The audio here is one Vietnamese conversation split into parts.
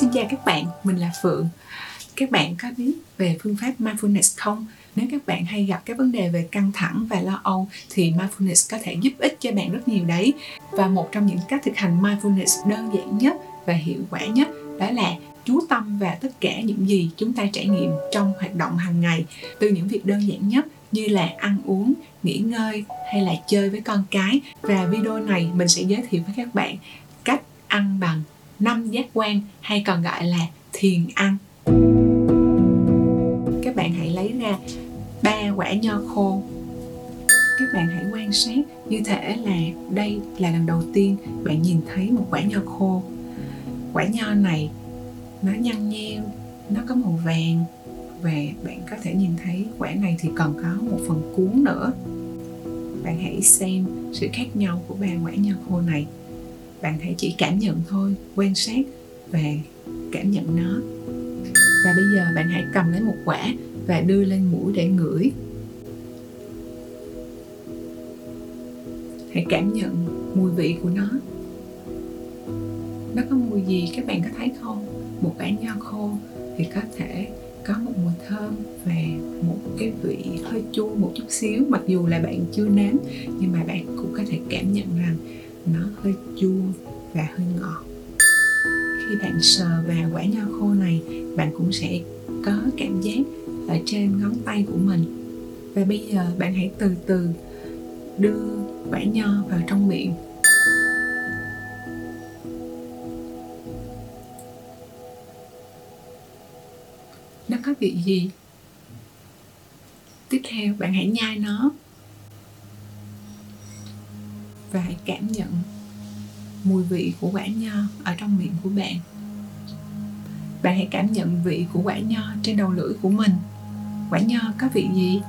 Xin chào các bạn, mình là Phượng. Các bạn có biết về phương pháp mindfulness không? Nếu các bạn hay gặp các vấn đề về căng thẳng và lo âu thì mindfulness có thể giúp ích cho bạn rất nhiều đấy. Và một trong những cách thực hành mindfulness đơn giản nhất và hiệu quả nhất đó là chú tâm vào tất cả những gì chúng ta trải nghiệm trong hoạt động hàng ngày từ những việc đơn giản nhất như là ăn uống nghỉ ngơi hay là chơi với con cái và video này mình sẽ giới thiệu với các bạn cách ăn bằng năm giác quan hay còn gọi là thiền ăn. Các bạn hãy lấy ra ba quả nho khô. Các bạn hãy quan sát như thể là đây là lần đầu tiên bạn nhìn thấy một quả nho khô. Quả nho này, nó nhăn nheo, nó có màu vàng và bạn có thể nhìn thấy quả này thì còn có một phần cuốn nữa. Bạn hãy xem sự khác nhau của ba quả nho khô này bạn hãy chỉ cảm nhận thôi, quan sát và cảm nhận nó. Và bây giờ bạn hãy cầm lấy một quả và đưa lên mũi để ngửi. Hãy cảm nhận mùi vị của nó. Nó có mùi gì các bạn có thấy không? Một quả nho khô thì có thể có một mùi thơm và một cái vị hơi chua một chút xíu, mặc dù là bạn chưa nếm, nhưng mà bạn cũng có thể cảm nhận rằng nó hơi chua và hơi ngọt. Khi bạn sờ vào quả nho khô này, bạn cũng sẽ có cảm giác ở trên ngón tay của mình. Và bây giờ bạn hãy từ từ đưa quả nho vào trong miệng. Nó có vị gì? Tiếp theo, bạn hãy nhai nó và hãy cảm nhận mùi vị của quả nho ở trong miệng của bạn. Bạn hãy cảm nhận vị của quả nho trên đầu lưỡi của mình. Quả nho có vị gì?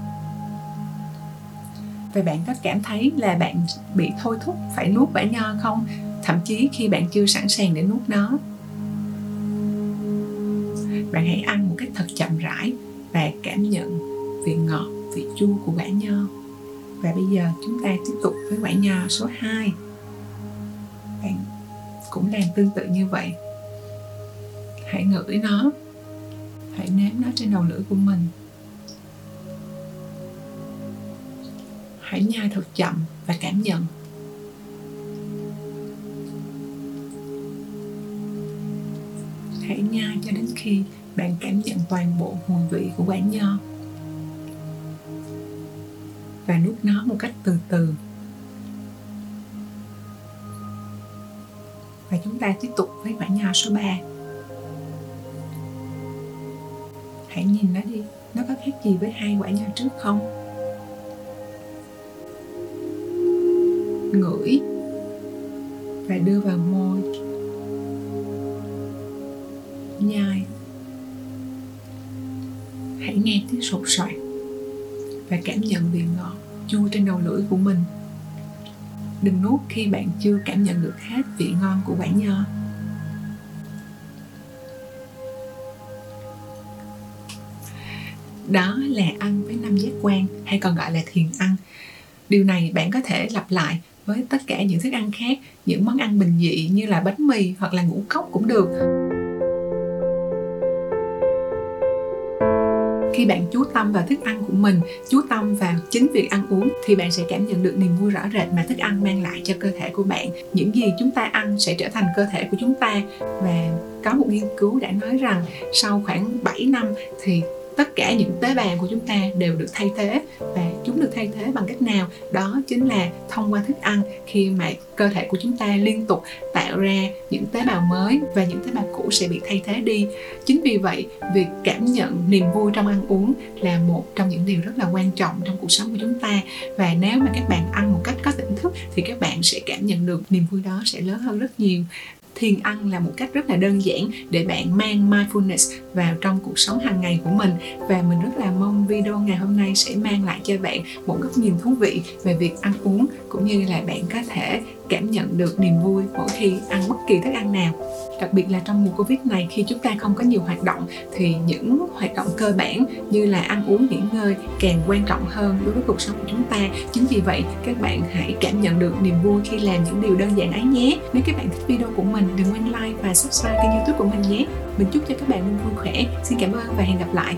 Và bạn có cảm thấy là bạn bị thôi thúc phải nuốt quả nho không? Thậm chí khi bạn chưa sẵn sàng để nuốt nó. Bạn hãy ăn một cách thật chậm rãi và cảm nhận vị ngọt, vị chua của quả nho và bây giờ chúng ta tiếp tục với quả nho số 2 bạn cũng làm tương tự như vậy. Hãy ngửi nó. Hãy nếm nó trên đầu lưỡi của mình. Hãy nhai thật chậm và cảm nhận. Hãy nhai cho đến khi bạn cảm nhận toàn bộ mùi vị của quả nho và nuốt nó một cách từ từ. Và chúng ta tiếp tục với quả nho số 3 hãy nhìn nó đi, nó có khác gì với hai quả nho trước không? Ngửi và đưa vào môi. Nhai. Hãy nghe tiếng sột soạt và cảm nhận vị ngọt, chua trên đầu lưỡi của mình. Đừng nuốt khi bạn chưa cảm nhận được hết vị ngon của quả nho đó là ăn với năm giác quan, hay còn gọi là thiền ăn. Điều này bạn có thể lặp lại với tất cả những thức ăn khác, những món ăn bình dị như là bánh mì hoặc là ngũ cốc cũng được. Khi bạn chú tâm vào thức ăn của mình, chú tâm vào chính việc ăn uống, thì bạn sẽ cảm nhận được niềm vui rõ rệt mà thức ăn mang lại cho cơ thể của bạn. Những gì chúng ta ăn sẽ trở thành cơ thể của chúng ta. Và có một nghiên cứu đã nói rằng sau khoảng 7 năm thì tất cả những tế bào của chúng ta đều được thay thế và chúng được thay thế bằng cách nào? Đó chính là thông qua thức ăn khi mà cơ thể của chúng ta liên tục tạo ra những tế bào mới và những tế bào cũ sẽ bị thay thế đi. Chính vì vậy, việc cảm nhận niềm vui trong ăn uống là một trong những điều rất là quan trọng trong cuộc sống của chúng ta. Và nếu mà các bạn ăn một cách có tỉnh thức thì các bạn sẽ cảm nhận được niềm vui đó sẽ lớn hơn rất nhiều thiền ăn là một cách rất là đơn giản để bạn mang mindfulness vào trong cuộc sống hàng ngày của mình. Và mình rất là mong video ngày hôm nay sẽ mang lại cho bạn một góc nhìn thú vị về việc ăn uống, cũng như là bạn có thể cảm nhận được niềm vui mỗi khi ăn bất kỳ thức ăn nào. Đặc biệt là trong mùa covid này, khi chúng ta không có nhiều hoạt động, thì những hoạt động cơ bản như là ăn uống nghỉ ngơi càng quan trọng hơn đối với cuộc sống của chúng ta. Chính vì vậy, các bạn hãy cảm nhận được niềm vui khi làm những điều đơn giản ấy nhé. Nếu các bạn thích video của mình, đừng quên like và subscribe kênh youtube của mình nhé. Mình chúc cho các bạn luôn vui khỏe. Xin cảm ơn và hẹn gặp lại.